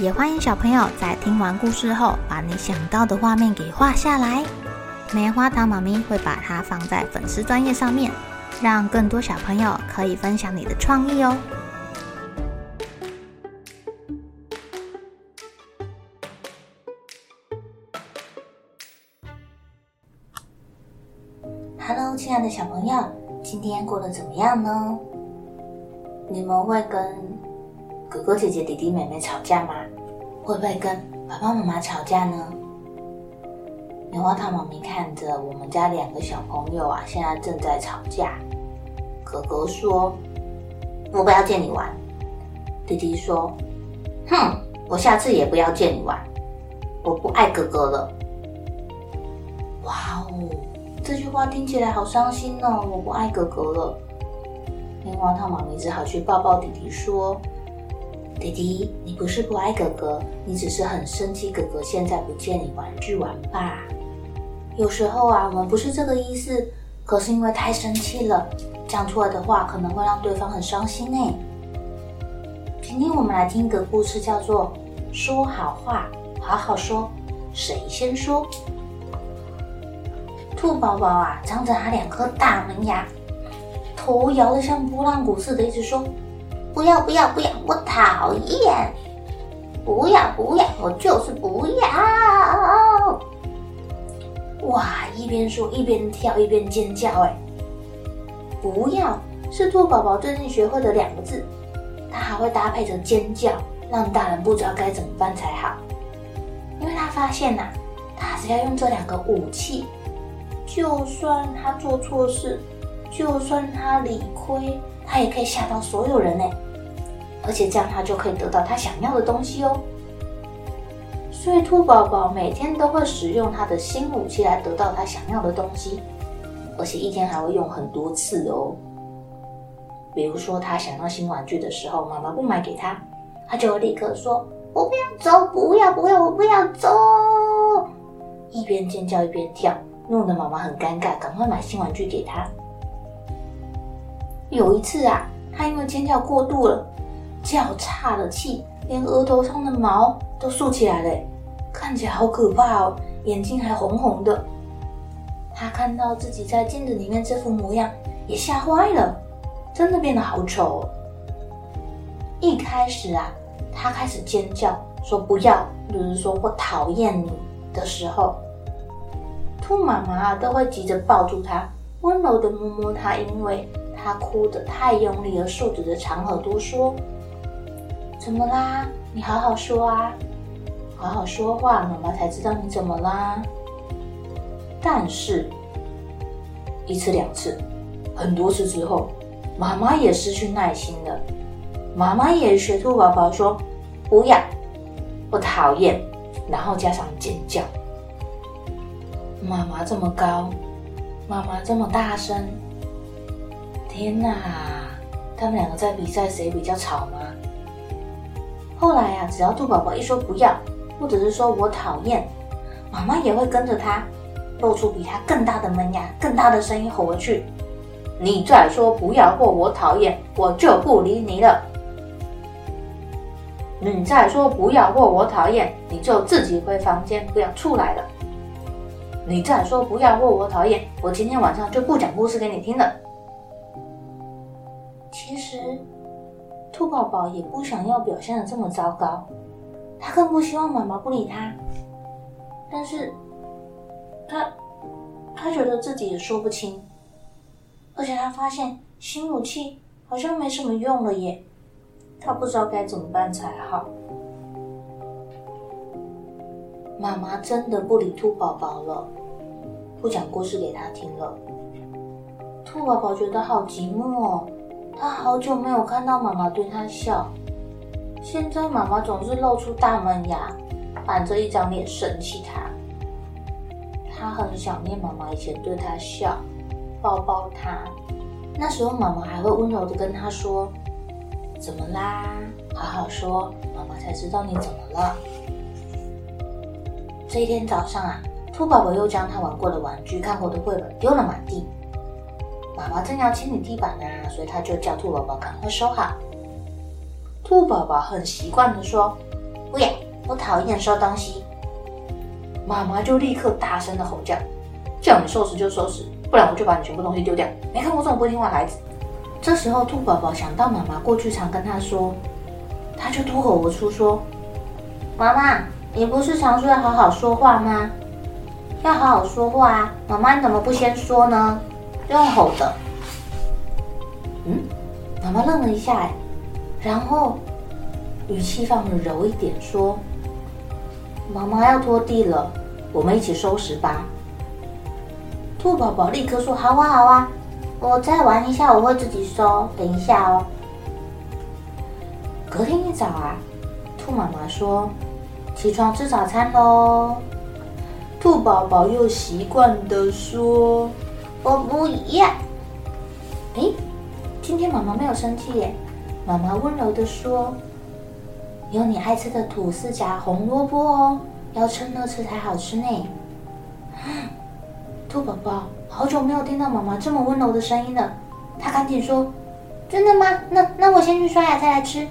也欢迎小朋友在听完故事后，把你想到的画面给画下来。棉花糖妈咪会把它放在粉丝专页上面，让更多小朋友可以分享你的创意哦。Hello，亲爱的小朋友，今天过得怎么样呢？你们会跟哥哥姐姐、弟弟妹妹吵架吗？会不会跟爸爸妈妈吵架呢？棉花糖妈咪看着我们家两个小朋友啊，现在正在吵架。哥哥说：“我不要见你玩。”弟弟说：“哼，我下次也不要见你玩。我不爱哥哥了。”哇哦！这句话听起来好伤心哦！我不爱哥哥了。棉花糖妈咪只好去抱抱弟弟，说：“弟弟，你不是不爱哥哥，你只是很生气，哥哥现在不见你玩具玩吧？有时候啊，我们不是这个意思，可是因为太生气了，讲出来的话可能会让对方很伤心呢。今天我们来听一个故事，叫做《说好话，好好说，谁先说》。兔宝宝啊，张着他两颗大门牙，头摇得像拨浪鼓似的，一直说：“不要不要不要，我讨厌！不要不要，我就是不要！”哇，一边说一边跳，一边尖叫。哎，不要是兔宝宝最近学会的两个字，它还会搭配着尖叫，让大人不知道该怎么办才好。因为他发现呐、啊，他只要用这两个武器。就算他做错事，就算他理亏，他也可以吓到所有人呢。而且这样他就可以得到他想要的东西哦。所以兔宝宝每天都会使用他的新武器来得到他想要的东西，而且一天还会用很多次哦。比如说他想要新玩具的时候，妈妈不买给他，他就会立刻说：“我不要走，不要不要，我不要走！”一边尖叫一边跳。弄得妈妈很尴尬，赶快买新玩具给他。有一次啊，他因为尖叫过度了，叫岔了气，连额头上的毛都竖起来了，看起来好可怕哦，眼睛还红红的。他看到自己在镜子里面这副模样，也吓坏了，真的变得好丑哦。一开始啊，他开始尖叫说不要，就是说我讨厌你的时候。兔妈妈都会急着抱住他，温柔地摸摸他，因为他哭得太用力而竖着的长耳朵说：“怎么啦？你好好说啊，好好说话，妈妈才知道你怎么啦。”但是，一次两次，很多次之后，妈妈也失去耐心了。妈妈也学兔宝宝说：“不要，我讨厌。”然后加上尖叫。妈妈这么高，妈妈这么大声，天哪！他们两个在比赛谁比较吵吗？后来呀、只要兔宝宝一说不要，或者是说我讨厌，妈妈也会跟着他，露出比他更大的门牙，更大的声音吼回去：“你再说不要或我讨厌，我就不理你了。你再说不要或我讨厌，你就自己回房间，不要出来了。”你再说不要或我讨厌，我今天晚上就不讲故事给你听了。其实，兔宝宝也不想要表现得这么糟糕，他更不希望妈妈不理他。但是，他他觉得自己也说不清，而且他发现新武器好像没什么用了耶，他不知道该怎么办才好。妈妈真的不理兔宝宝了，不讲故事给他听了。兔宝宝觉得好寂寞哦，他好久没有看到妈妈对他笑，现在妈妈总是露出大门牙，板着一张脸生气他。他很想念妈妈以前对他笑，抱抱他。那时候妈妈还会温柔地跟他说：“怎么啦？好好说，妈妈才知道你怎么了。”这一天早上啊，兔宝宝又将他玩过的玩具、看过的绘本丢了满地。妈妈正要清理地板呢，所以他就叫兔宝宝赶快收好。兔宝宝很习惯的说：“不要，我讨厌收东西。”妈妈就立刻大声的吼叫：“叫你收拾就收拾，不然我就把你全部东西丢掉！”没看过这种不听话孩子。这时候，兔宝宝想到妈妈过去常跟他说，他就脱口而出说：“妈妈，你不是常说要好好说话吗？要好好说话啊！妈妈，你怎么不先说呢？用吼的。”嗯，妈妈愣了一下，然后语气放得柔一点说。妈妈要拖地了，我们一起收拾吧。兔宝宝立刻说：“好啊，好啊，我再玩一下，我会自己收。等一下哦。”隔天一早啊，兔妈妈说：“起床吃早餐喽。”兔宝宝又习惯的说：“我不要。”哎，今天妈妈没有生气耶，妈妈温柔地说。有你爱吃的吐司夹红萝卜哦，要趁热吃才好吃呢。兔宝宝好久没有听到妈妈这么温柔的声音了，他赶紧说：“真的吗？那那我先去刷牙再来吃。”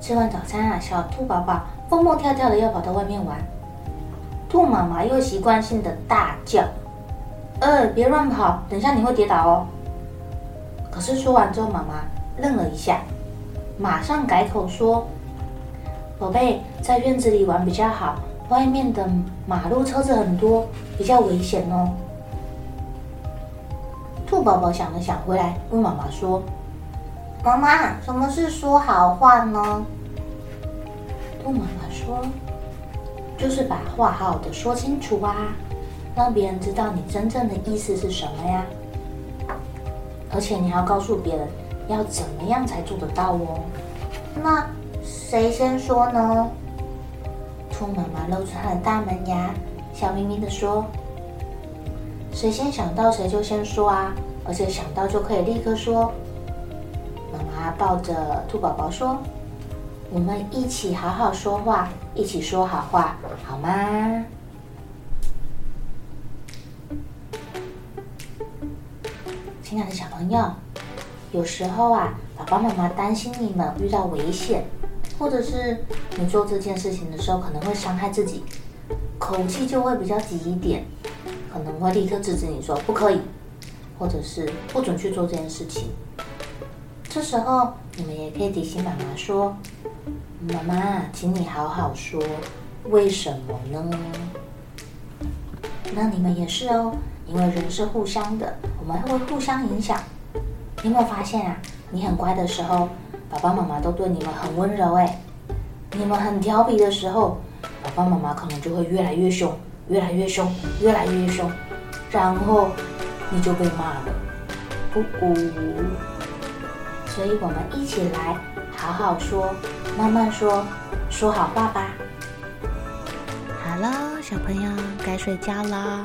吃完早餐啊，小兔宝宝蹦蹦跳跳的要跑到外面玩，兔妈妈又习惯性的大叫：“呃，别乱跑，等一下你会跌倒哦。”可是说完之后，妈妈愣了一下。马上改口说：“宝贝，在院子里玩比较好，外面的马路车子很多，比较危险哦。”兔宝宝想了想，回来问妈妈说：“妈妈，什么是说好话呢？”兔妈妈说：“就是把话好好的说清楚啊，让别人知道你真正的意思是什么呀。而且你还要告诉别人。”要怎么样才做得到哦？那谁先说呢？兔妈妈露出她的大门牙，笑眯眯地说：“谁先想到谁就先说啊！而且想到就可以立刻说。”妈妈抱着兔宝宝说：“我们一起好好说话，一起说好话，好吗？”亲爱的小朋友。有时候啊，爸爸妈妈担心你们遇到危险，或者是你做这件事情的时候可能会伤害自己，口气就会比较急一点，可能会立刻制止你说不可以，或者是不准去做这件事情。这时候你们也可以提醒妈妈说：“妈妈，请你好好说，为什么呢？”那你们也是哦，因为人是互相的，我们会互相影响。你有没有发现啊？你很乖的时候，爸爸妈妈都对你们很温柔哎。你们很调皮的时候，爸爸妈妈可能就会越来越凶，越来越凶，越来越凶，然后你就被骂了。呜呜。所以我们一起来好好说，慢慢说，说好话吧。好了，小朋友该睡觉了，